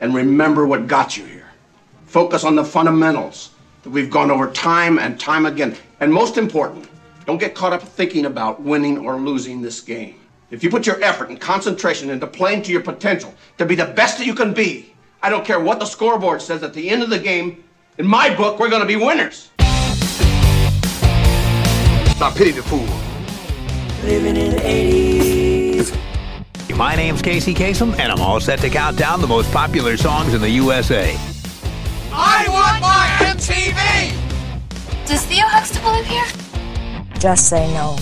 and remember what got you here. Focus on the fundamentals that we've gone over time and time again. And most important, don't get caught up thinking about winning or losing this game. If you put your effort and concentration into playing to your potential to be the best that you can be, I don't care what the scoreboard says at the end of the game, in my book, we're going to be winners. I pity the fool. Living in the 80s. My name's Casey Kasem, and I'm all set to count down the most popular songs in the USA. I want my MTV! Does Theo Huxtable live here? Just say no.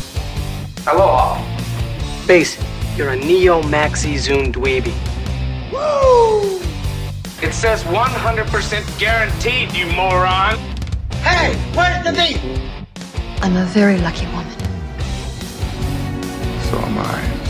Aloha. Base, you're a Neo Maxi Zoom dweeby. Woo! It says 100% guaranteed, you moron! Hey, where's the beat? I'm a very lucky woman. So am I.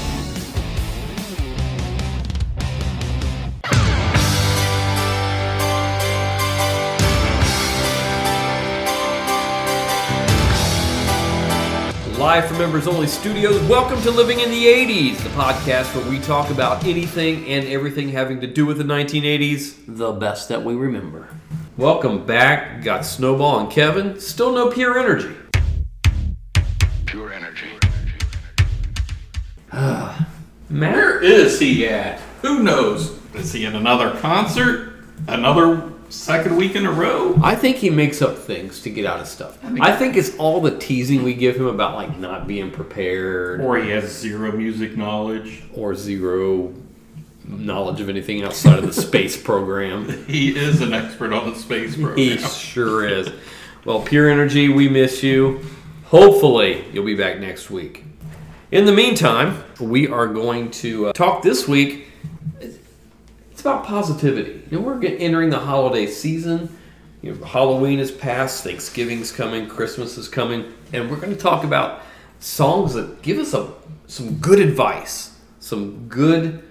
Live from Members Only Studios, welcome to Living in the 80s, the podcast where we talk about anything and everything having to do with the 1980s. The best that we remember. Welcome back. Got Snowball and Kevin. Still no pure energy. Pure energy. Matt? Where is he at? Who knows? Is he in another concert? Another second week in a row? I think he makes up things to get out of stuff. I think it's all the teasing we give him about like not being prepared Or he has zero music knowledge? or zero knowledge of anything outside of the space program. He is an expert on the space program. He sure is. Well, Pure Energy, we miss you. Hopefully, you'll be back next week. In the meantime, we are going to uh, talk this week. It's about positivity. You know, we're entering the holiday season. You know, Halloween is past, Thanksgiving's coming, Christmas is coming, and we're going to talk about songs that give us a, some good advice, some good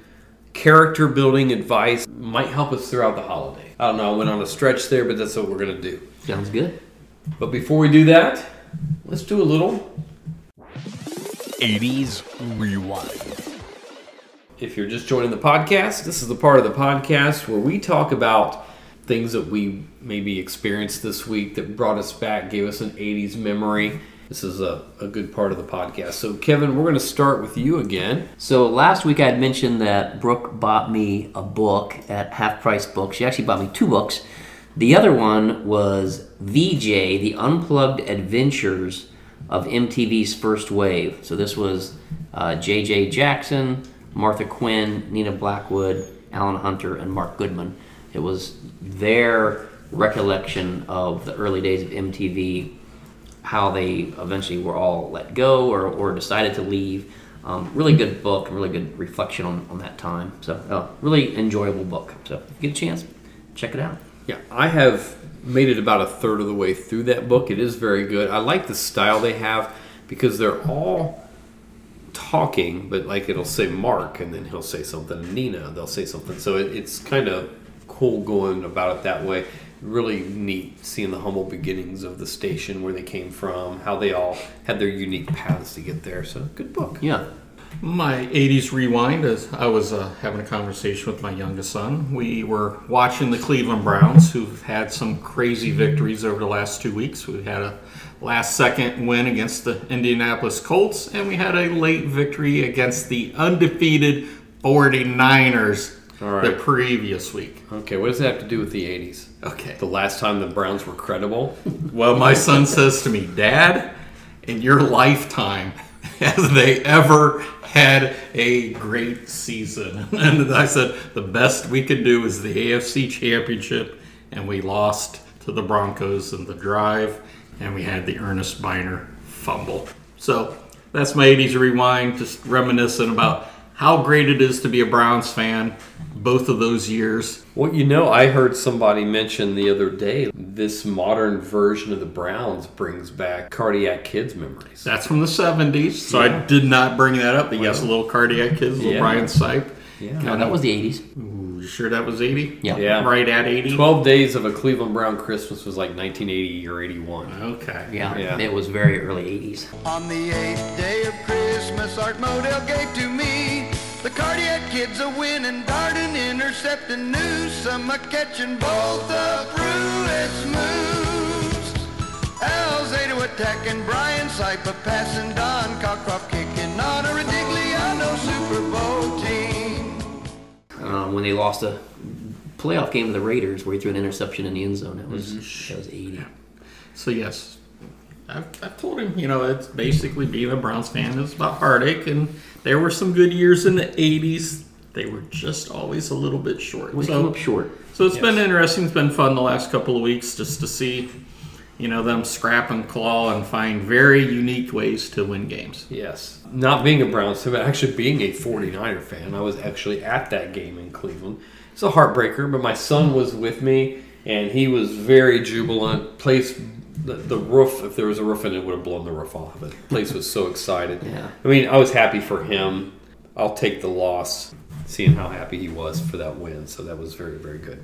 character building advice might help us throughout the holiday. I don't know, I went on a stretch there, but that's what we're going to do. Sounds good. But before we do that, let's do a little. 80s Rewind. If you're just joining the podcast, this is the part of the podcast where we talk about things that we maybe experienced this week that brought us back, gave us an 80s memory. This is a, a good part of the podcast. So, Kevin, we're going to start with you again. So last week I had mentioned that Brooke bought me a book at Half Price Books. She actually bought me two books. The other one was VJ, The Unplugged Adventures of MTV's First Wave. So this was uh, J.J. Jackson, Martha Quinn, Nina Blackwood, Alan Hunter, and Mark Goodman. It was their recollection of the early days of MTV, how they eventually were all let go or, or decided to leave. Um, really good book, really good reflection on, on that time. So, uh, really enjoyable book. So, if you get a chance, check it out. Yeah, I have made it about a third of the way through that book. It is very good. I like the style they have because they're all talking, but like it'll say Mark and then he'll say something Nina. They'll say something. So it, it's kind of cool going about it that way. Really neat seeing the humble beginnings of the station, where they came from, how they all had their unique paths to get there. So good book. Yeah. My 80s rewind is I was uh, having a conversation with my youngest son. We were watching the Cleveland Browns, who've had some crazy victories over the last two weeks. We had a last second win against the Indianapolis Colts, and we had a late victory against the undefeated 49ers All right. the previous week. Okay, what does that have to do with the 80s? Okay. The last time the Browns were credible? Well, my son says to me, Dad, in your lifetime, has they ever had a great season? And I said, the best we could do is the AFC Championship, and we lost to the Broncos in the drive, and we had the Earnest Byner fumble. So that's my 80s rewind, just reminiscing about how great it is to be a Browns fan both of those years. Well, you know, I heard somebody mention the other day this modern version of the Browns brings back cardiac kids memories. That's from the 70s, so I did not bring that up. But yes, a little cardiac kids, little Yeah. Brian Sipe. Yeah. No, that was the 80s. Ooh, you sure that was 80? Yeah. Yeah. Right at 80? 12 Days of a Cleveland Brown Christmas was like 1980 or 81. Okay. Yeah. Yeah. It was very early 80s. On the eighth day of Christmas, Art Modell gave to me The cardiac kid's a winning, darting, intercepting news. Some are catching both of Pruitt's moves. Alzado attacking, Brian Sypa passing, Don Cockroft kicking on Um, when they lost a playoff game to the Raiders, where he threw an interception in the end zone, that was that was eighty. So yes, I've, I've told him, you know, it's basically being a Browns fan is about heartache, and there were some good years in the '80s. They were just always a little bit short. We come up short. So it's been interesting. It's been fun the last couple of weeks just to see, you know, them scrap and claw and find very unique ways to win games. Yes. Not being a Browns fan, but actually being a 49er fan. I was actually at that game in Cleveland. It's a heartbreaker, but my son was with me, and he was very jubilant. Place, the, the roof, if there was a roof in it, would have blown the roof off of it. The place was so excited. Yeah. I mean, I was happy for him. I'll take the loss, seeing how happy he was for that win. So that was very, very good.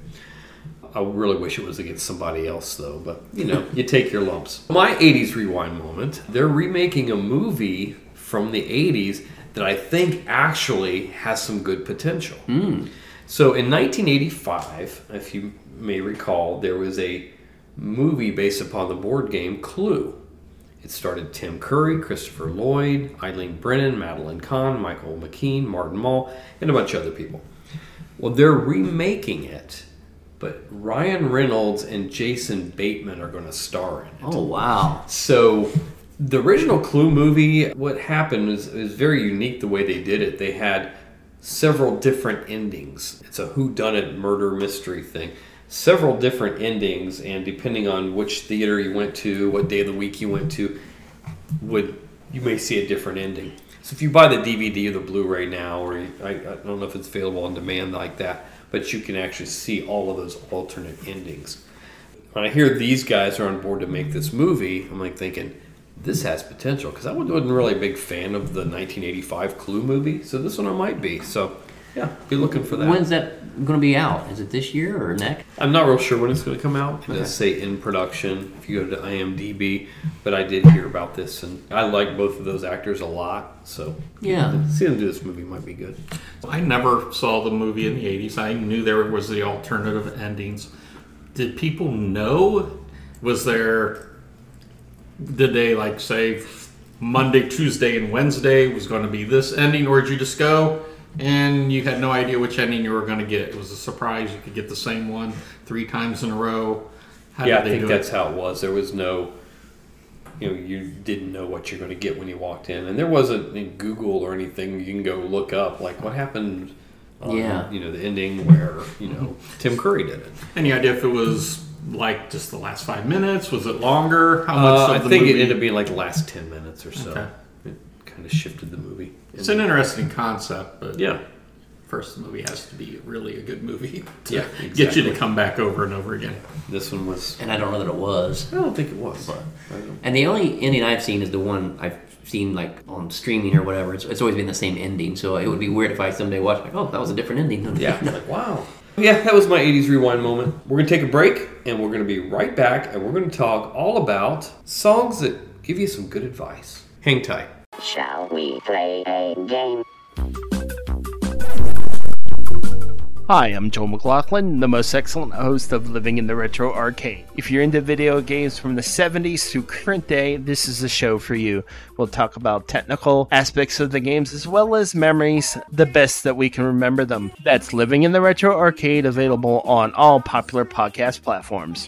I really wish it was against somebody else, though. But you know, you take your lumps. My '80s rewind moment. They're remaking a movie from the '80s that I think actually has some good potential. Hmm. So in 1985, if you may recall, there was a movie based upon the board game Clue. It started Tim Curry, Christopher Lloyd, Eileen Brennan, Madeline Kahn, Michael McKean, Martin Mull, and a bunch of other people. Well, they're remaking it, but Ryan Reynolds and Jason Bateman are going to star in it. Oh wow! So the original Clue movie, what happened is, is very unique the way they did it. They had several different endings. It's a whodunit murder mystery thing. Several different endings, and depending on which theater you went to, what day of the week you went to, would you may see a different ending. So if you buy the DVD or the Blu-ray now, or you, I, I don't know if it's available on demand like that, but you can actually see all of those alternate endings. When I hear these guys are on board to make this movie, I'm like thinking this has potential because I wasn't really a big fan of the 1985 Clue movie, so this one I might be. So yeah, be looking for that. When's that going to be out? Is it this year or next? I'm not real sure when it's going to come out. It does say in production if you go to IMDb, but I did hear about this and I like both of those actors a lot. So Yeah. seeing them do this movie might be good. I never saw the movie in the 80s. I knew there was the alternative endings. Did people know? Was there. Did they like say Monday, Tuesday, and Wednesday was going to be this ending, or did you just go and you had no idea which ending you were going to get? It was a surprise. You could get the same one three times in a row. How yeah, I did they think do that's it? how it was. There was no, you know, you didn't know what you're going to get when you walked in, and there wasn't in Google or anything you can go look up like what happened. On, Yeah. you know the ending where you know Tim Curry did it. Any idea if it was like just the last five minutes? Was it longer? How Uh, much I the think movie? it ended up being like the last ten minutes or so. Okay. It kind of shifted the movie. It's an interesting concept, but Yeah. first the movie has to be really a good movie to Yeah, get you to come back over and over again. This one was. And I don't know that it was. I don't think it was. I don't- And the only ending I've seen is the one I've seen like on streaming or whatever. It's, it's always been the same ending, so it would be weird if I someday watched like, oh, that was a different ending. Yeah. like, wow. Yeah, that was my 80s rewind moment. We're going to take a break and we're going to be right back and we're going to talk all about songs that give you some good advice. Hang tight. Shall we play a game? Hi, I'm Joel McLaughlin, the most excellent host of Living in the Retro Arcade. If you're into video games from the 70s through current day, this is the show for you. We'll talk about technical aspects of the games as well as memories, the best that we can remember them. That's Living in the Retro Arcade, available on all popular podcast platforms.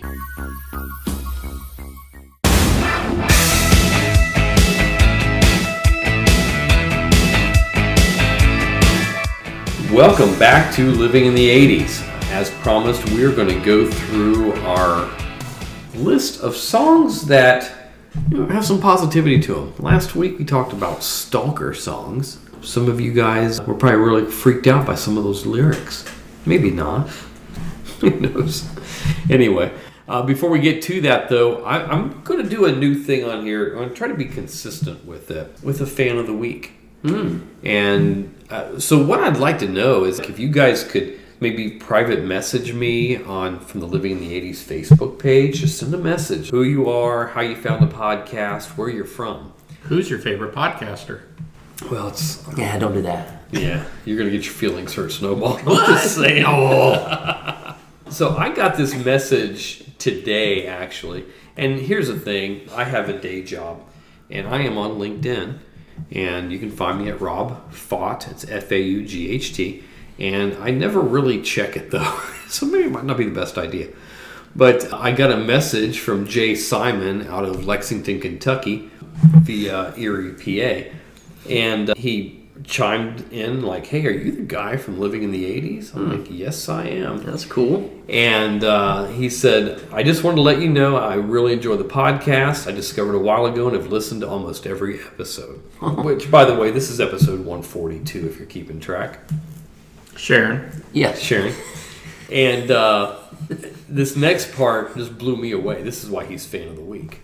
Welcome back to Living in the 80s. As promised, we're going to go through our list of songs that you know, have some positivity to them. Last week we talked about stalker songs. Some of you guys were probably really freaked out by some of those lyrics. Maybe not. Who knows? Anyway, uh, before we get to that, though, I, I'm going to do a new thing on here. I'm going to try to be consistent with it, with a fan of the week. And uh, so, what I'd like to know is if you guys could maybe private message me on from the Living in the 80s Facebook page. Just send a message who you are, how you found the podcast, where you're from. Who's your favorite podcaster? Well, it's Yeah, don't do that. Yeah, you're gonna get your feelings hurt, Snowball. I'm just saying. so I got this message today, actually, and here's the thing: I have a day job, and I am on LinkedIn, and you can find me at Rob Faught. It's F A U G H T, and I never really check it though, so maybe it might not be the best idea. But I got a message from Jay Simon out of Lexington, Kentucky, via Erie, PA, and uh, he chimed in like, "Hey, are you the guy from Living in the '80s?" I'm like, "Yes, I am." That's cool. And uh, he said, "I just wanted to let you know I really enjoy the podcast. I discovered a while ago and have listened to almost every episode. Which, by the way, this is episode 142 if you're keeping track." Sharon. Yeah. Sharon. And uh, this next part just blew me away. This is why he's fan of the week.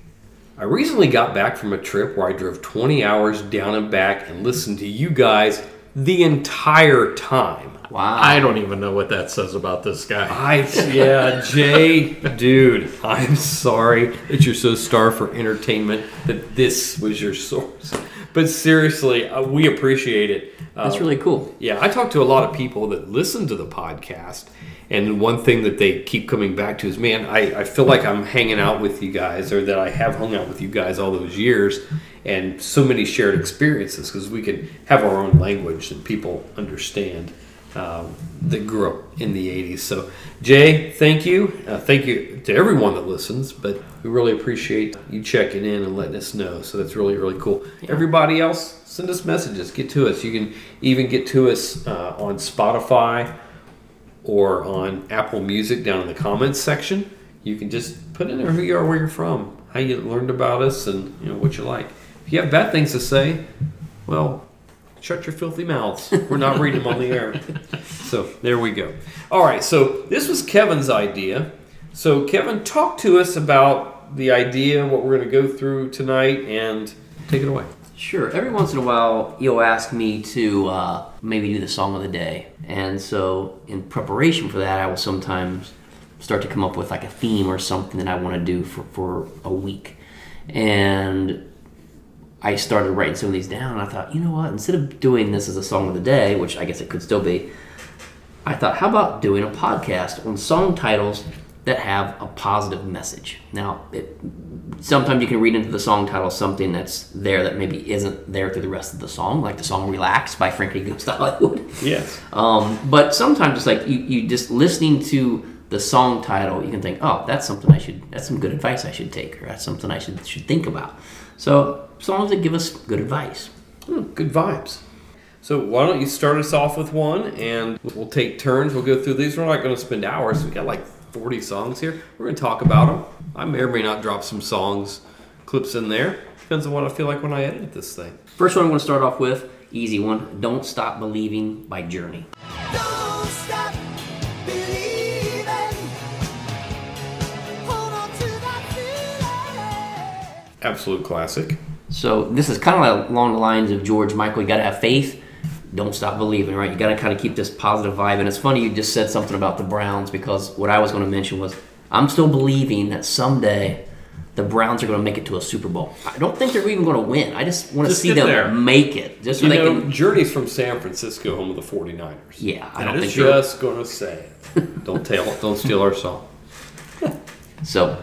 I recently got back from a trip where I drove 20 hours down and back and listened to you guys the entire time. Wow. I don't even know what that says about this guy. I yeah, Jay, dude, I'm sorry that you're so starved for entertainment that this was your source. But seriously, uh, we appreciate it. That's Uh, really cool. yeah, I talk to a lot of people that listen to the podcast, and one thing that they keep coming back to is, man, I, I feel like I'm hanging out with you guys, or that I have hung out with you guys all those years, and so many shared experiences because we can have our own language that people understand um, that grew up in the 80s. So, Jay, thank you. Uh, thank you to everyone that listens, but we really appreciate you checking in and letting us know. So, that's really, really cool. Everybody else, send us messages, get to us. You can even get to us uh, on Spotify or on Apple Music down in the comments section. You can just put in there who you are, where you're from, how you learned about us, and you know what you like. If you have bad things to say, well, shut your filthy mouths. We're not reading them on the air. So there we go. All right. So this was Kevin's idea. So Kevin, talk to us about the idea, what we're going to go through tonight, and take it away. Sure. Every once in a while, you'll ask me to uh, maybe do the song of the day. And so, in preparation for that, I will sometimes start to come up with like a theme or something that I want to do for, for a week. And I started writing some of these down. And I thought, you know what? Instead of doing this as a song of the day, which I guess it could still be, I thought, how about doing a podcast on song titles that have a positive message? Now, it, sometimes you can read into the song title something that's there that maybe isn't there through the rest of the song, like the song "Relax" by Frankie Goes to Hollywood. Yes. Um, but sometimes it's like you, you just listening to the song title, you can think, oh, that's something I should, that's some good advice I should take, or that's something I should should think about. So songs that give us good advice. Hmm, good vibes. So why don't you start us off with one, and we'll take turns. We'll go through these. We're not going to spend hours. We got like 40 songs here. We're going to talk about them. I may or may not drop some songs clips in there. Depends on what I feel like when I edit this thing. First one I'm going to start off with, easy one. Don't Stop Believing by Journey. Absolute classic. So this is kind of along the lines of George Michael. You got to have faith. Don't stop believing, right? You got to kind of keep this positive vibe. And it's funny you just said something about the Browns because what I was going to mention was I'm still believing that someday the Browns are going to make it to a Super Bowl. I don't think they're even going to win. I just want to Just see them there. make it, just so You they know, can. Journey's from San Francisco, home of the 49ers. Yeah, I don't think just going to say it. Don't tell, don't steal our song. So,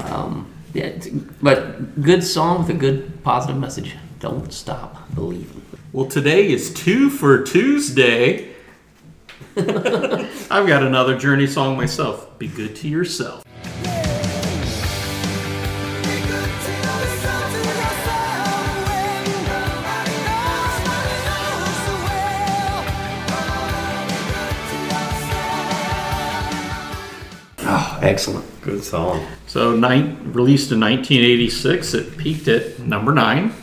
um, yeah, but good song with a good positive message. Don't stop believing. Well, today is two for Tuesday. I've got another Journey song myself. Be good to yourself. Oh, excellent. Good song. So, nine, released in 1986, it peaked at number nine.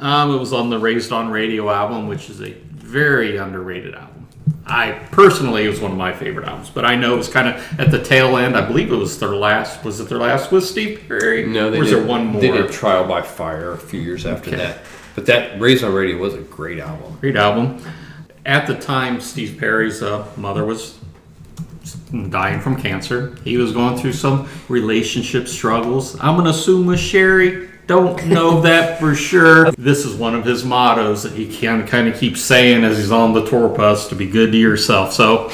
Um, it was on the Raised on Radio album, which is a very underrated album. I personally, it was one of my favorite albums, but I know it was kind of at the tail end. I believe it was their last. Was it their last with Steve Perry? No, they or was did, there one more? They did Trial by Fire a few years after Okay. that. But that Raised on Radio was a great album. Great album. At the time, Steve Perry's uh, mother was dying from cancer. He was going through some relationship struggles. I'm going to assume with Sherrie. Don't know that for sure. This is one of his mottos that he can kind of keeps saying as he's on the tour bus to be good to yourself. So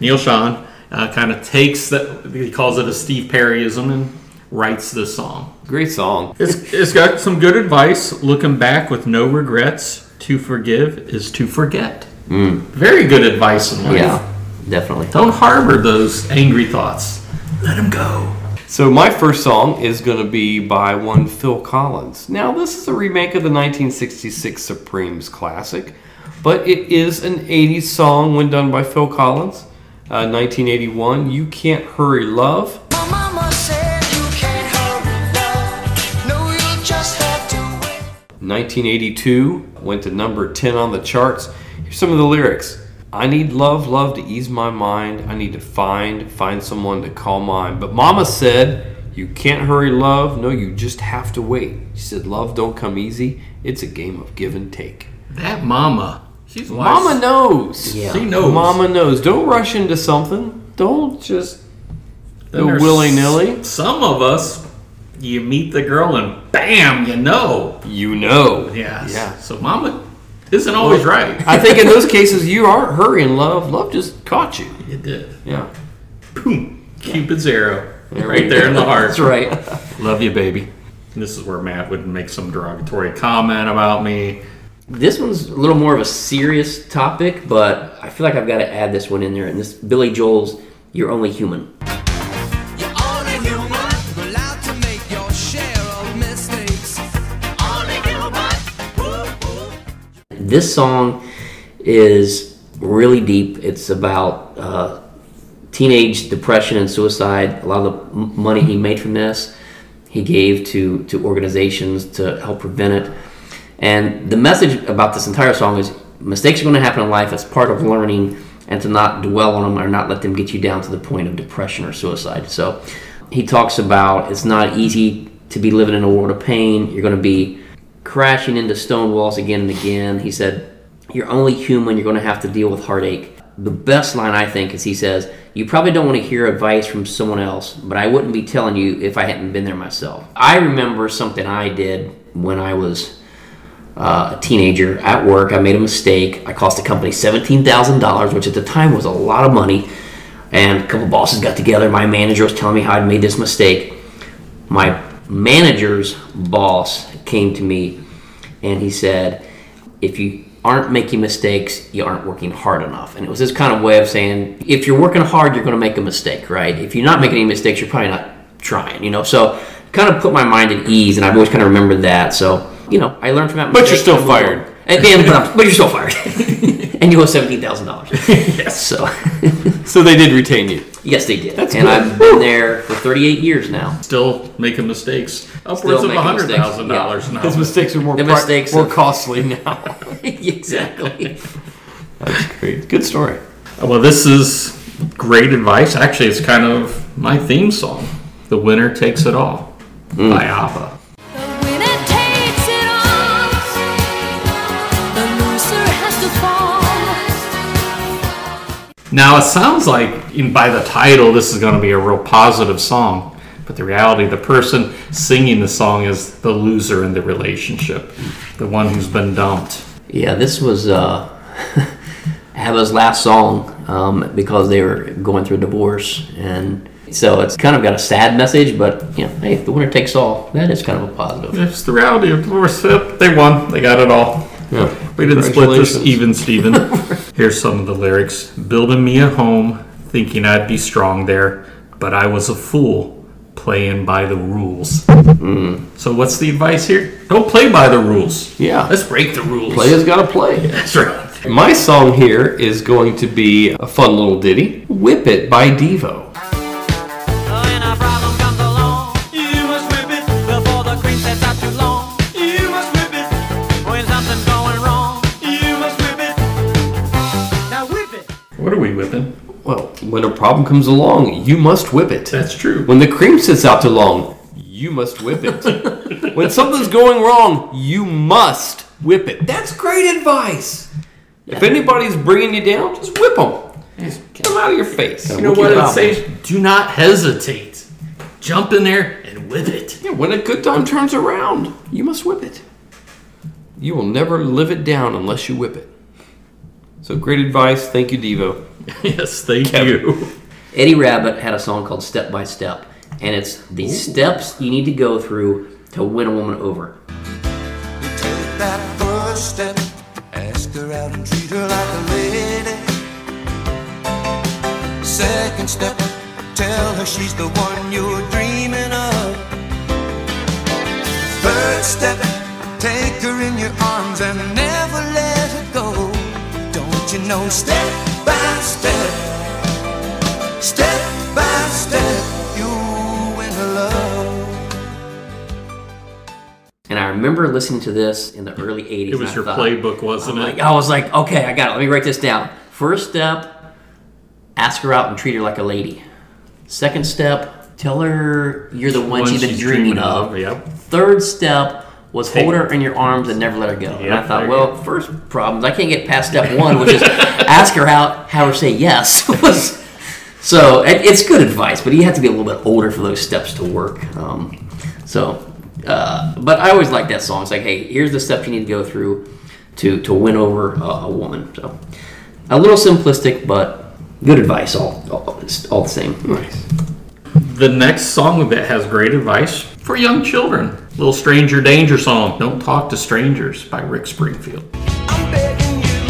Neal Schon uh, kind of takes that, he calls it a Steve Perryism and writes this song. Great song. It's, it's got some good advice. Looking back with no regrets, to forgive is to forget. Very good advice in life. Yeah, definitely. Don't harbor those angry thoughts. Let them go. So my first song is going to be by one Phil Collins. Now this is a remake of the 1966 Supremes classic, but it is an 80s song when done by Phil Collins. Uh, 1981, You Can't Hurry Love. My mama said you can't hurry love. No, you just have to wait. 1982 went to number 10 on the charts. Here's some of the lyrics. I need love, love to ease my mind. I need to find, find someone to call mine. But mama said, you can't hurry love. No, you just have to wait. She said, love don't come easy. It's a game of give and take. That mama. She's Mama knows. Yeah. She knows. Mama knows. Don't rush into something. Don't just go willy nilly. Some of us, you meet the girl and bam, you know. You know. Yeah. Yeah. So mama isn't always right. I think in those cases you aren't hurrying love. Love just caught you. you did. Yeah. Boom. Cupid's arrow. There right there go. in the heart. That's right. Love you, baby. This is where Matt would make some derogatory comment about me. This one's a little more of a serious topic, but I feel like I've got to add this one in there. And this Billy Joel's "You're Only Human." This song is really deep. It's about uh, teenage depression and suicide. A lot of the money he made from this, he gave to to organizations to help prevent it. And the message about this entire song is mistakes are going to happen in life. It's part of learning, and to not dwell on them or not let them get you down to the point of depression or suicide. So he talks about it's not easy to be living in a world of pain. You're going to be crashing into stone walls again and again. He said, You're only human. You're going to have to deal with heartache. The best line, I think, is he says, You probably don't want to hear advice from someone else, but I wouldn't be telling you if I hadn't been there myself. I remember something I did when I was uh, a teenager at work. I made a mistake. I cost the company $17,000, which at the time was a lot of money. And a couple bosses got together. My manager was telling me how I'd made this mistake. My manager's boss came to me and he said, If you aren't making mistakes, you aren't working hard enough. And it was this kind of way of saying, if you're working hard, you're going to make a mistake, right? If you're not making any mistakes, you're probably not trying, you know? So kind of put my mind at ease, and I've always kind of remembered that. So, you know, I learned from that But you're still fired. And, and- but, I'm- but you're still fired. and you owe $17,000. yes. So, So they did retain you. Yes, they did. That's and good. I've been there for 38 years now. Still making mistakes. Upwards Still of making hundred mistakes, thousand dollars now. His mistakes are more The pri- mistakes more of- costly now. exactly. That's great. Good story. Uh, well, this is great advice. Actually, it's kind of my theme song. The winner takes it all hmm. by ABBA. Now, it sounds like by the title, this is going to be a real positive song. But the reality, the person singing the song is the loser in the relationship, the one who's been dumped. Yeah, this was uh, ABBA's last song um, because they were going through a divorce, and so it's kind of got a sad message. But you know, hey, the winner takes all. That is kind of a positive. It's the reality of divorce. Yep, They won. They got it all. Yeah. We didn't split this even, Steven. Here's some of the lyrics Building me a home, thinking I'd be strong there, but I was a fool playing by the rules. Hmm. So, what's the advice here? Don't play by the rules. Yeah. Let's break the rules. Players got to play. That's right. My song here is going to be a fun little ditty. Whip It by Devo. When a problem comes along, you must whip it. That's true. When the cream sits out too long, you must whip it. when something's going wrong, you must whip it. That's great advice. If anybody's bringing you down, just whip them. Get them out of your face. You know what it says? Do not hesitate. Jump in there and whip Whip it. Yeah, when a good time turns around, you must whip it. You will never live it down unless you whip it. So great advice. Thank you, Devo. yes, thank you. Eddie Rabbitt had a song called Step by Step, and it's the steps you need to go through to win a woman over. Take that first step, ask her out and treat her like a lady. Second step, tell her she's the one you're dreaming of. Third step, take her in your arms and never let her go. Don't you know, step by step, step by step, you win her love. And I remember listening to this in the early 80s. It was your thought- playbook, wasn't I'm it? like- I was like, okay, I got it. Let me write this down. First step, ask her out and treat her like a lady. Second step, tell her you're the one, One she's been dreaming, dreaming of. of, yep. Third step was hold her in your arms and never let her go. and I thought, well, first problems, I can't get past step one, which is ask her out, have her say yes. so it's good advice, but you have to be a little bit older for those steps to work. Um, so, uh, but I always like that song. It's like, hey, here's the steps you need to go through to to win over a, a woman. So, a little simplistic, but good advice all all, all the same. Nice. The next song that has great advice for young children. Little Stranger Danger song, Don't Talk to Strangers by Rick Springfield. I'm begging you,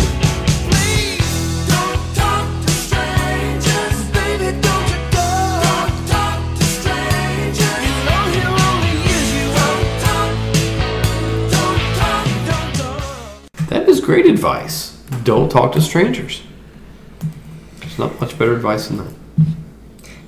please don't talk to strangers, baby. Don't you go. Don't talk to strangers. You know he'll only use you. Don't talk, don't talk, don't talk. That is great advice. Don't talk to strangers. There's not much better advice than that.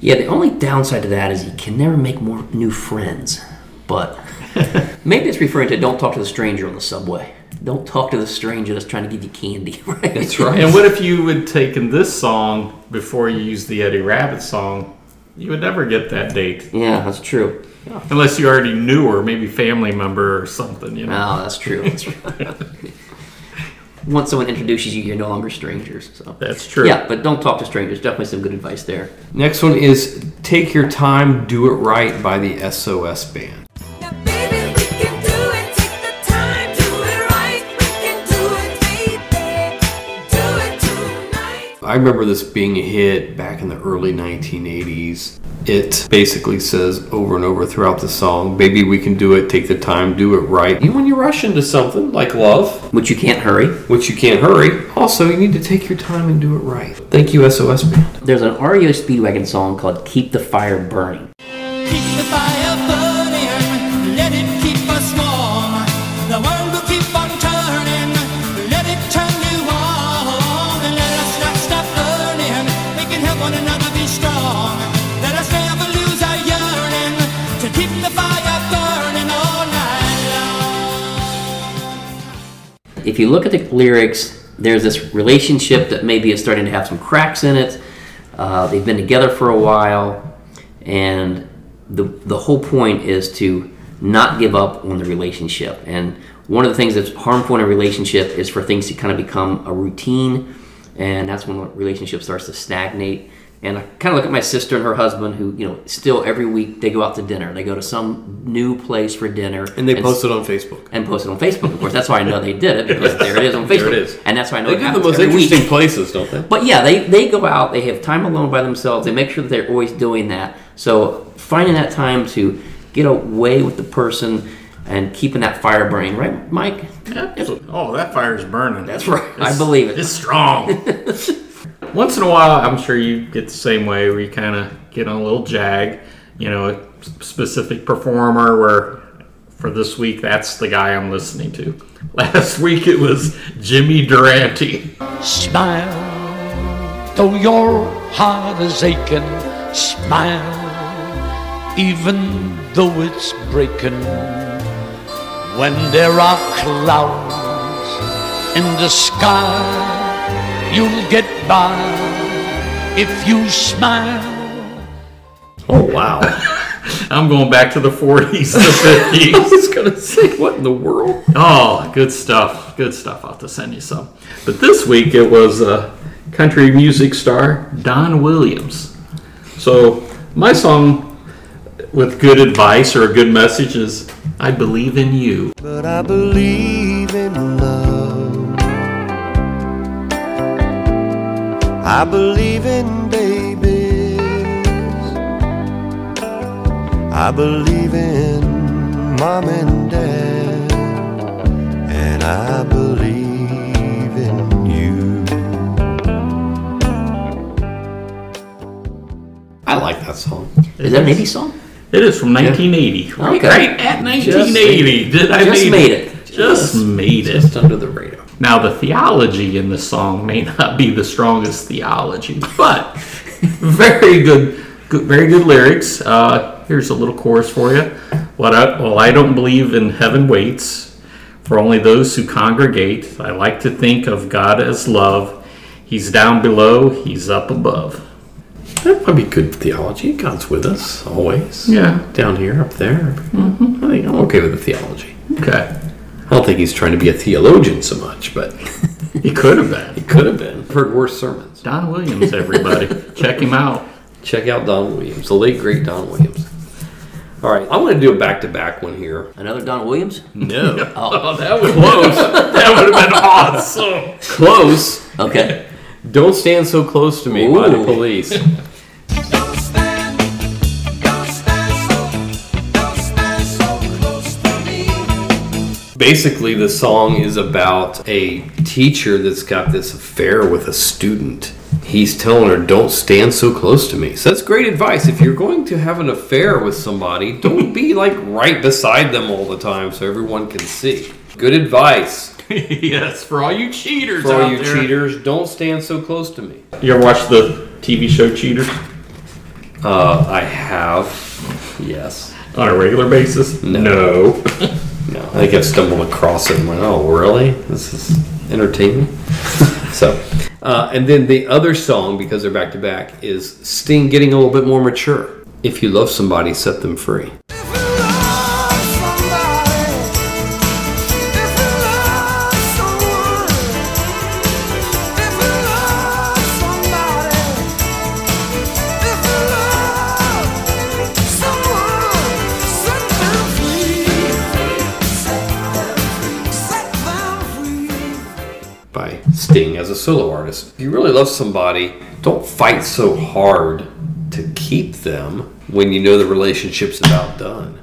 Yeah, the only downside to that is you can never make more new friends. But maybe it's referring to don't talk to the stranger on the subway. Don't talk to the stranger that's trying to give you candy. Right? That's right. And what if you had taken this song before you used the Eddie Rabbitt song? You would never get that date. Yeah, that's true. Unless you already knew her, maybe family member or something, you know. No, that's true. That's true. Once someone introduces you, you're no longer strangers. So That's true. Yeah, but don't talk to strangers. Definitely some good advice there. Next one is Take Your Time, Do It Right by the SOS Band. I remember this being a hit back in the early 1980s. It basically says over and over throughout the song, Baby, we can do it, take the time, do it right. Even when you rush into something like love, Which you can't hurry. which you can't hurry, also you need to take your time and do it right. Thank you, SOS Band. There's an REO Speedwagon song called Keep the Fire Burning. If you look at the lyrics, there's this relationship that maybe is starting to have some cracks in it. Uh, they've been together for a while, and the the whole point is to not give up on the relationship. And one of the things that's harmful in a relationship is for things to kind of become a routine, and that's when a relationship starts to stagnate. And I kind of look at my sister and her husband, who you know, still every week they go out to dinner. They go to some new place for dinner, And they post it on Facebook. and post it on Facebook. Of course, that's why I know they did it because there it is on Facebook. There it is. and that's why I know They it do the most every week. interesting places, don't they? But yeah, they, they go out, they have time alone by themselves, they make sure that they're always doing that. So finding that time to get away with the person and keeping that fire burning, right, Mike? Yeah. Oh, that fire is burning. That's right. I believe it. It's strong. Once in a while, I'm sure you get the same way where you kind of get on a little jag, you know, a specific performer where for this week, that's the guy I'm listening to. Last week it was Jimmy Durante. Smile, though your heart is aching. Smile, even though it's breaking. When there are clouds in the sky, you'll get by if you smile. Oh, wow. I'm going back to the 40s, the 50s. I was gonna say, what in the world? Oh, good stuff. Good stuff. I'll have to send you some. But this week it was uh, country music star Don Williams. So my song with good advice or a good message is I believe in you. But I believe in I believe in babies. I believe in mom and dad. And I believe in you. I like that song. Is that an 80s song? It is from 1980. Right, Okay. right at Just- 1980. Did I just made, made it. Just, Just- made it. Just under the radar. Now the theology in the song may not be the strongest theology, but very good, good very good lyrics. Uh, here's a little chorus for you. What I, well, I don't believe in heaven waits for only those who congregate. I like to think of God as love. He's down below, he's up above. That might be good theology. God's with us always. Yeah. Down here, up there. Mhm. I think I'm okay with the theology. Okay. I don't think he's trying to be a theologian so much, but He could have been. he could have been. Heard worse sermons. Don Williams, everybody. Check him out. Check out Don Williams, the late great Don Williams. All right, I want to do a back to back one here. Another Don Williams? No. Oh, oh. that was close. that would have been awesome. Close. Okay. Don't stand so close to me by the police. Basically, the song is about a teacher that's got this affair with a student. He's telling her, Don't stand so close to me. So that's great advice. If you're going to have an affair with somebody, don't be like right beside them all the time so everyone can see. Good advice. yes, for all you cheaters For all out you there. cheaters, don't stand so close to me. You ever watch the TV show Cheaters Uh, I have. Yes. on a regular basis? No. No. No, I think I've stumbled across it and went, oh, really? This is entertaining. so, uh, and then the other song, because they're back to back, is Sting getting a little bit more mature. If you love somebody, set them free. A solo artist. If you really love somebody, don't fight so hard to keep them when you know the relationship's about done.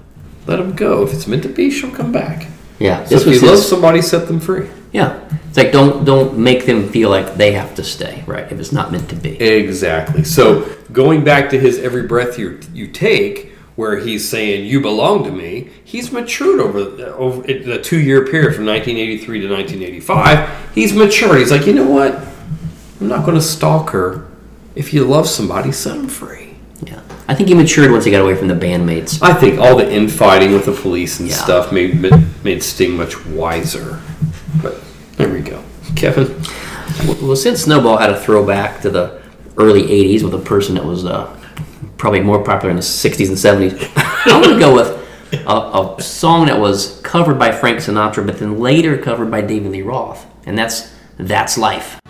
Let them go. If it's meant to be, she'll come back. Yeah. So if you love somebody, set them free. yeah. It's like don't don't make them feel like they have to stay, right? If it's not meant to be. Exactly. So going back to his every breath you you take, where he's saying you belong to me, he's matured over the, over the two year period from 1983 to 1985. He's matured. He's like, you know what? I'm not going to stalk her. If you love somebody, set them free. Yeah. I think he matured once he got away from the bandmates. I think all the infighting with the police and Yeah. stuff made made Sting much wiser. But there we go, Kevin. Well, since Snowball had a throwback to the early '80s with a person that was uh, probably more popular in the '60s and '70s, I'm going to go with a, a song that was covered by Frank Sinatra, but then later covered by David Lee Roth, and that's "That's Life."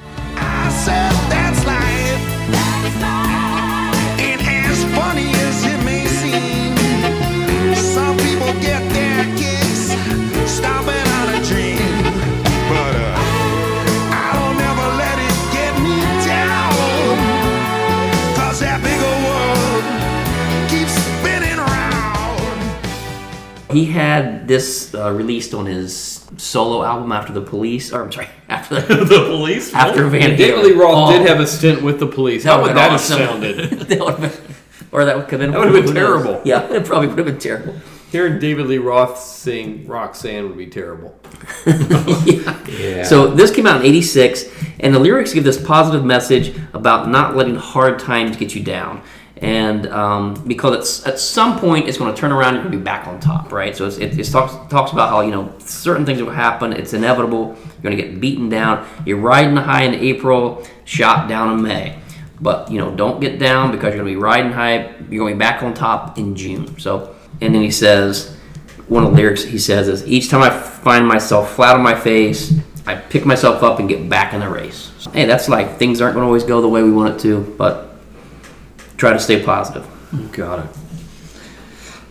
He had this uh, released on his solo album after the Police, or I'm sorry, after the, the police? after Van Halen. David Lee Roth Oh, did have a stint with the police. How would would've that been have awesome. sounded? that would have been, or that could have been, That would've been who knows? terrible. Yeah, it probably would have been terrible. Hearing David Lee Roth sing Roxanne would be terrible. yeah. So this came out in '86, and the lyrics give this positive message about not letting hard times get you down, and um, because at some point it's going to turn around, you're going to be back on top, right? So it, it talks talks about how you know certain things will happen. It's inevitable. You're going to get beaten down. You're riding high in April, shot down in May. But you know, don't get down because you're going to be riding high. You're going back on top in June. So, and then he says, one of the lyrics he says is, "Each time I find myself flat on my face, I pick myself up and get back in the race." So, hey, that's like things aren't going to always go the way we want it to, but try to stay positive. Got it.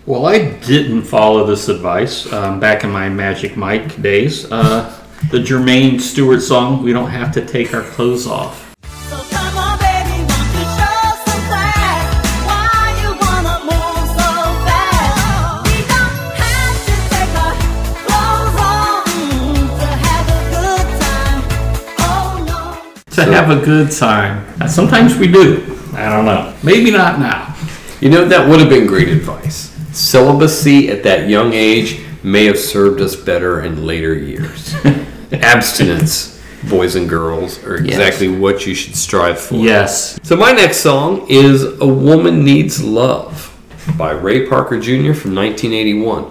Well, I didn't follow this advice um, back in my Magic Mike days. Uh, the Jermaine Stewart song, We Don't Have to Take Our Clothes Off. To have a good time. Sometimes we do. I don't know. Maybe not now. You know, that would have been great advice. Celibacy at that young age may have served us better in later years. Abstinence, boys and girls, are exactly what you should strive for. Yes. So, my next song is A Woman Needs Love by Ray Parker Jr. from 1981.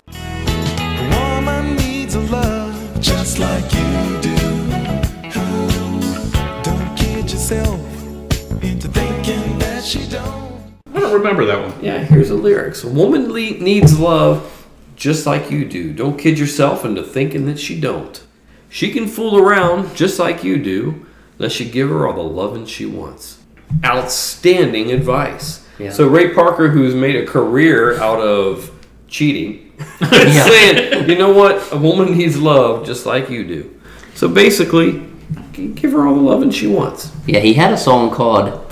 Remember that one. Yeah, here's the lyrics. A woman le- needs love just like you do. Don't kid yourself into thinking that she don't. She can fool around just like you do, unless you give her all the loving she wants. Outstanding advice. Yeah. So Ray Parker, who's made a career out of cheating, is saying, you know what? A woman needs love just like you do. So basically, give her all the loving she wants. Yeah, he had a song called,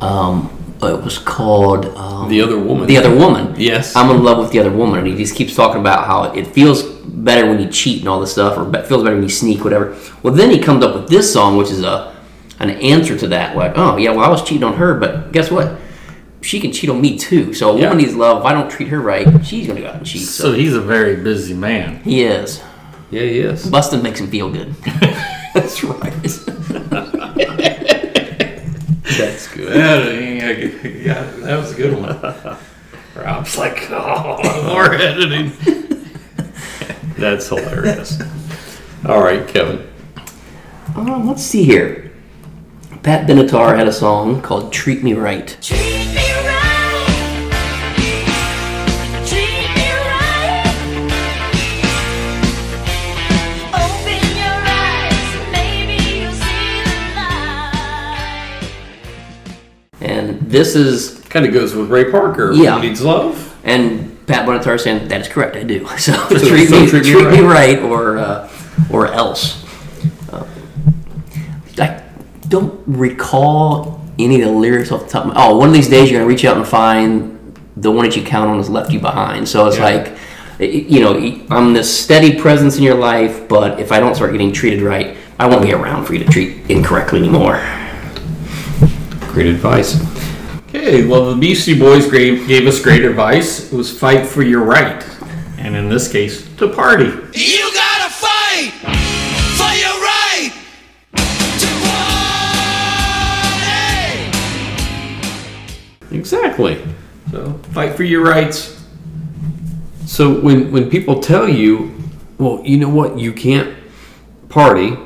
um, it was called um, The Other Woman. The Other Woman. Yes. I'm in love with the other woman, and he just keeps talking about how it feels better when you cheat and all this stuff, or be- feels better when you sneak, whatever. Well, then he comes up with this song, which is a an answer to that. Like, oh yeah, well I was cheating on her, but guess what? She can cheat on me too. So a Yeah. woman needs love. If I don't treat her right, she's gonna go out and cheat. So he's a very busy man. He is. Yeah, he is. Busting makes him feel good. That's right. That's good. Yeah, yeah, that was a good one. Rob's like, oh, more editing. That's hilarious. All right, Kevin. Um, let's see here. Pat Benatar had a song called "Treat Me Right." And this is kind of goes with Ray Parker. Yeah, needs love. And Pat Benatar saying that is correct. I do. So, So- treat, so me, treat treat, me me right. right, or uh, or else. Uh, I don't recall any of the lyrics off the top. Of my, oh, one of these days you're gonna reach out and find the one that you count on has left you behind. So it's Yeah. like. You know, I'm this steady presence in your life, but if I don't start getting treated right, I won't be around for you to treat incorrectly anymore. Great advice. Okay, well, the Beastie Boys gave, gave us great advice. It was fight for your right. And in this case, to party. You gotta fight for your right to party. Exactly. So, fight for your rights. So when when people tell you, well, you know what, you can't party, you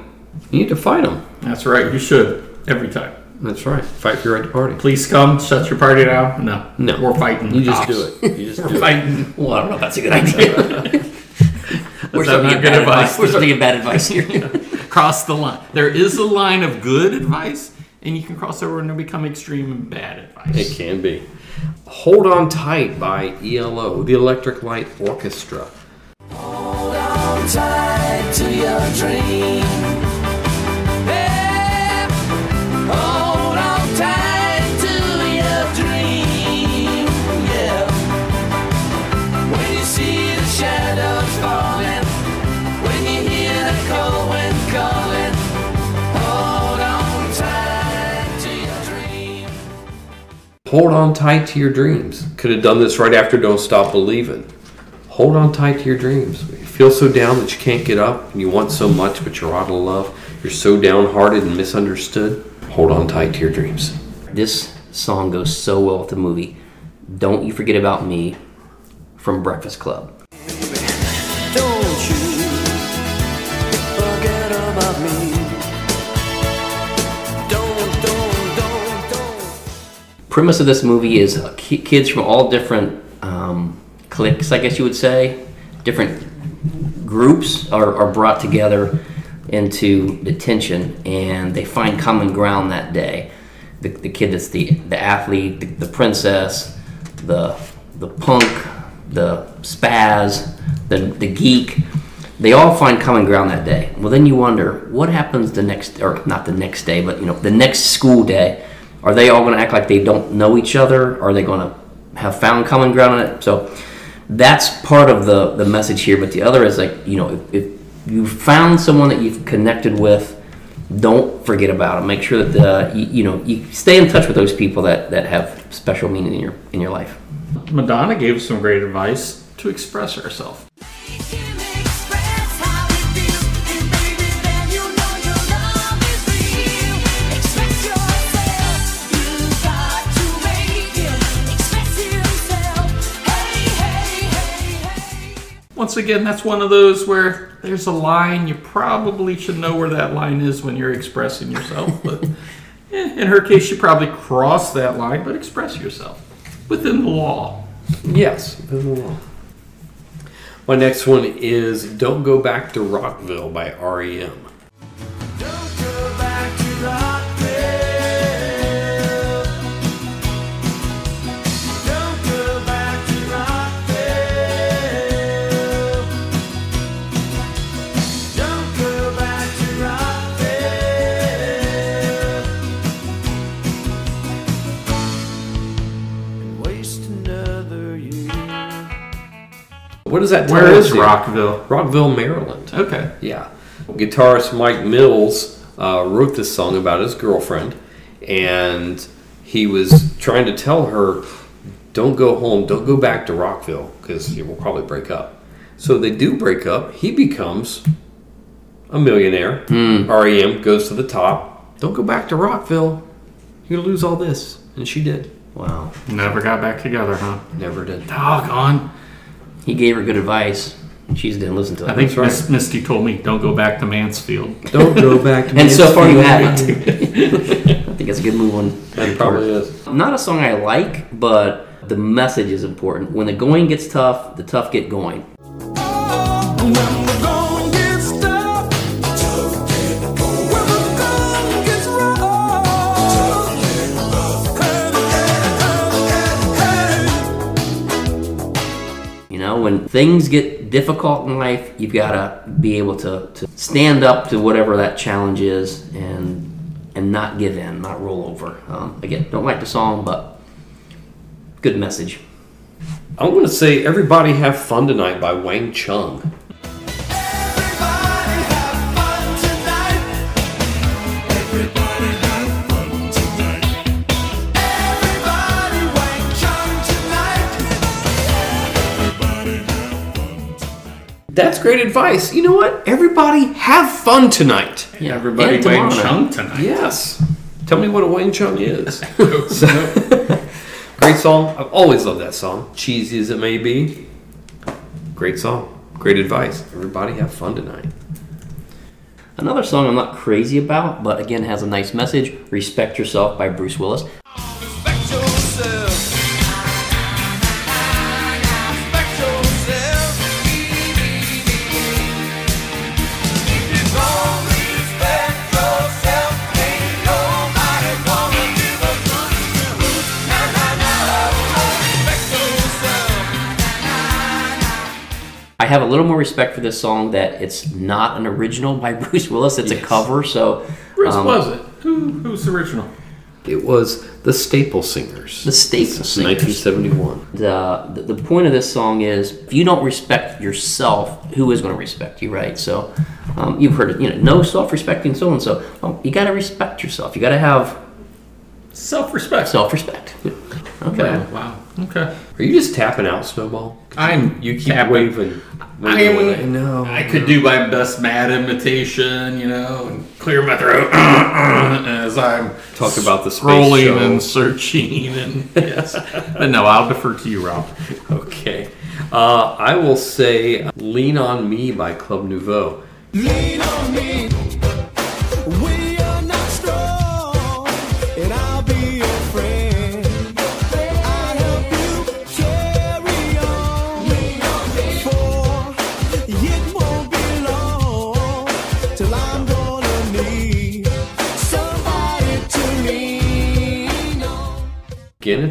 need to fight them. That's right, you should. Every time. That's right. Fight for your right to party. Police come, shut your party down. No. No. We're fighting. You just cops. do it. You just We're do it. fighting. Well, I don't know if that's a good idea. We're Is starting to not get good bad advice? We're starting to get bad advice here. cross the line. There is a line of good advice, and you can cross over and become extreme and bad advice. It can be. Hold On Tight by ELO, the Electric Light Orchestra. Hold on tight to your dream. Hold on tight to your dreams. Could have done this right after Don't Stop Believing. Hold on tight to your dreams. You feel so down that you can't get up and you want so much, but you're out of love. You're so downhearted and misunderstood. Hold on tight to your dreams. This song goes so well with the movie. Don't You Forget About Me from Breakfast Club. Premise of this movie is uh, kids from all different um, cliques, I guess you would say, different groups are, are brought together into detention and they find common ground that day. The, the kid that's the, the athlete, the, the princess, the, the punk, the spaz, the the geek, they all find common ground that day. Well, then you wonder what happens the next, or not the next day, but you know the next school day. Are they all going to act like they don't know each other? Are they going to have found common ground on it? So that's part of the the message here. But the other is like you know if, if you found someone that you've connected with don't forget about them. Make sure that uh, you, you know you stay in touch with those people that, that have special meaning in your in your life. Madonna gave some great advice to express herself. Once again, that's one of those where there's a line. You probably should know where that line is when you're expressing yourself. But in her case, she probably crossed that line, but express yourself within the law. Yes, within the law. My next one is "Don't Go Back to Rockville" by REM. What does that tell Where us is? Rockville? Rockville, Maryland. Okay. Yeah. Guitarist Mike Mills uh, wrote this song about his girlfriend, and he was trying to tell her, "Don't go home. Don't go back to Rockville because you will probably break up." So they do break up. He becomes a millionaire. REM goes to the top. Don't go back to Rockville. You're gonna lose all this, and she did. Wow. Never got back together, huh? Never did. Doggone. He gave her good advice. and She just didn't listen to it. I think Miss Misty told me, don't go back to Mansfield. Don't go back to Mansfield. and so far you haven't. I think it's a good move on. It probably is. Not a song I like, but the message is important. When the going gets tough, the tough get going. You when things get difficult in life, you've got to be able to, to stand up to whatever that challenge is and and not give in, not roll over. Um, again, don't like the song, but good message. I'm going to say "Everybody Have Fun Tonight" by Wang Chung. That's great advice. You know what? Everybody have fun tonight. Yeah, Everybody and Wang tomorrow Chung tonight. Yes. Tell me what a Wang Chung is. So- great song. I've always loved that song. Cheesy as it may be. Great song. Great advice. Everybody have fun tonight. Another song I'm not crazy about, but again has a nice message. Respect Yourself by Bruce Willis. I have a little more respect for this song that it's not an original by Bruce Willis. It's a cover, so Whose um, was it? Who, who's the original? It was the Staple Singers. The Staple Since Singers. 1971. the, the the point of this song is if you don't respect yourself, who is going to respect you, right? So um, you've heard it, you know, no self-respecting so and so. Well, you got to respect yourself. You got to have Self-respect. self-respect. Okay. Wow. wow. Okay. Are you just tapping out, Snowball? I'm You keep tapping. waving. I waving am. No. I could do my best mad imitation, you know, and clear my throat as I'm Talk about the space scrolling shuttle. and searching, and yes. but no, I'll defer to you, Rob. Okay. Uh, I will say Lean on Me by Club Nouveau. Lean on me.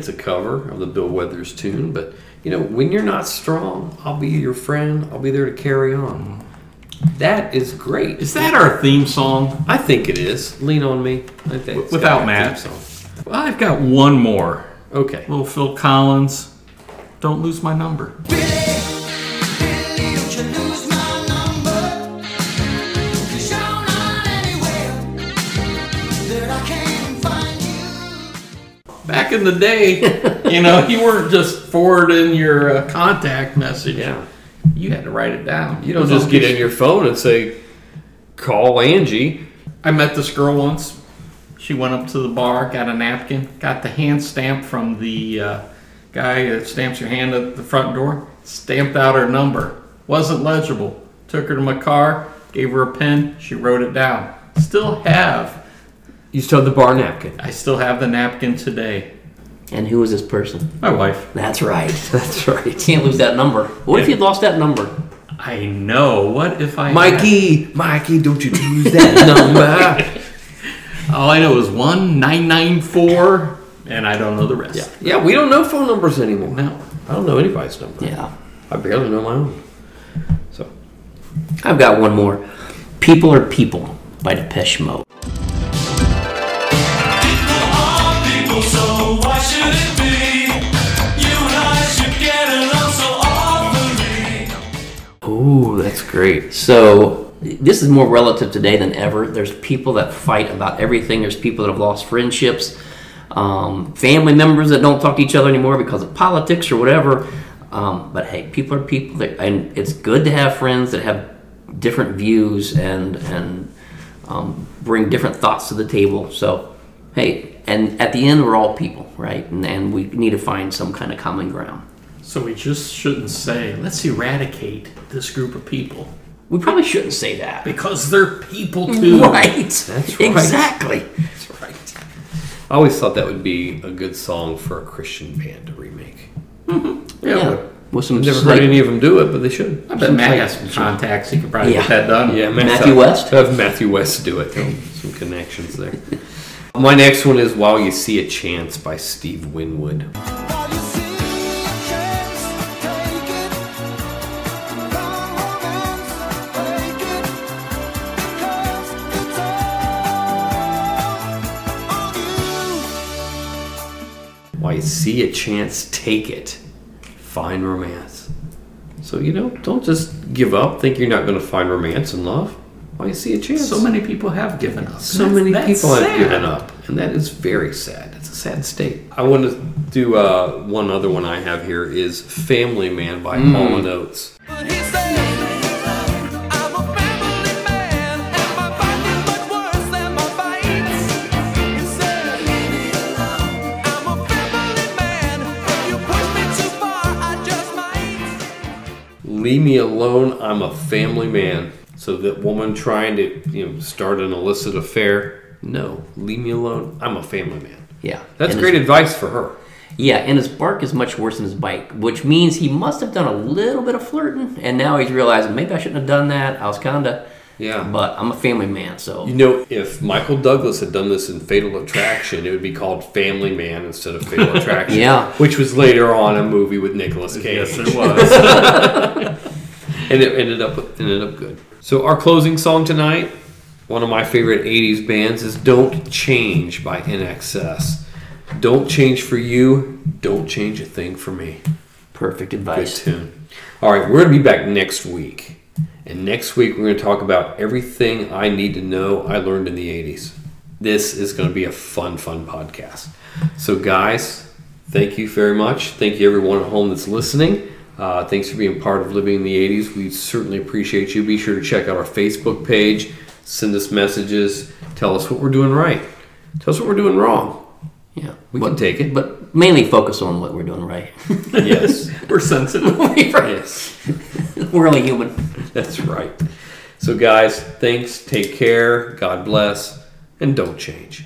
A cover of the Bill Withers tune, but you know, when you're not strong, I'll be your friend. I'll be there to carry on. That is great. Is that our theme song? I think it is. Lean on me. I think Without got Matt. theme. Well, I've got one more. Okay. Little Phil Collins. Don't lose my number. Back in the day, you know, you weren't just forwarding your uh, contact message. Yeah. You had to write it down. You don't just get in your phone and say, "Call Angie." I met this girl once. She went up to the bar, got a napkin, got the hand stamp from the uh, guy that stamps your hand at the front door, stamped out her number. Wasn't legible. Took her to my car, gave her a pen, she wrote it down. Still have. You still have the bar napkin. I still have the napkin today. And who was this person? My wife. That's right. That's right. Can't lose that number. What if you lost that number? I know. What if I Mikey, Mikey, don't you lose that number. All I know is one nine nine four, and I don't know the rest. Yeah. yeah, we don't know phone numbers anymore. No. I don't know anybody's number. Yeah. I barely know my own. So I've got one more. People are people by Depeche Mode. Ooh, that's great. So this is more relative today than ever. There's people that fight about everything. There's people that have lost friendships, um, family members that don't talk to each other anymore because of politics or whatever. Um, but hey, people are people, that, and it's good to have friends that have different views and and um, bring different thoughts to the table. So hey, and at the end, we're all people, right? And, and we need to find some kind of common ground. So we just shouldn't say, let's eradicate this group of people. We probably shouldn't say that. Because they're people too. Right. That's right. Exactly. That's right. I always thought that would be a good song for a Christian band to remake. Mm-hmm. Yeah. With some I've never slight- heard any of them do it, but they should. I bet Matt has some contacts. He could probably Yeah. get that done. Yeah, Matthew West? Have Matthew West do it. Some connections there. My next one is "While You See a Chance" by Steve Winwood. See a chance, take it. Find romance. So you know, don't just give up. Think you're not going to find romance and love. While you see a chance. So many people have given up. So That's- many that's people have given up, and that is very sad. It's a sad state. I want to do uh, one other one I have here is "Family Man" by Mm. Hall and Oates. Leave me alone. I'm a family man. So that woman trying to you know start an illicit affair. No, leave me alone. I'm a family man. Yeah. That's And great his- advice for her. Yeah, and his bark is much worse than his bite, which means he must have done a little bit of flirting, and now he's realizing maybe I shouldn't have done that. I was kind of. Yeah. But I'm a family man, so. You know, if Michael Douglas had done this in Fatal Attraction, it would be called Family Man instead of Fatal Attraction. Yeah. Which was later on a movie with Nicolas Cage. Yes, it was. and it ended up ended up good. So our closing song tonight, one of my favorite '80s bands, is "Don't Change" by INXS. Don't change for you. Don't change a thing for me. Perfect advice. Good tune. All right, we're gonna be back next week, and next week we're gonna talk about everything I need to know I learned in the '80s. This is gonna be a fun, fun podcast. So, guys, thank you very much. Thank you everyone at home that's listening. Uh, thanks for being part of Living in the 80s. We certainly appreciate you. Be sure to check out our Facebook page, send us messages, tell us what we're doing right, tell us what we're doing wrong. Yeah. We but, can take it. But mainly focus on what we're doing right. Yes, We're sensitive. yes, we're only human. that's right. So, guys, thanks. Take care. God bless. And don't change.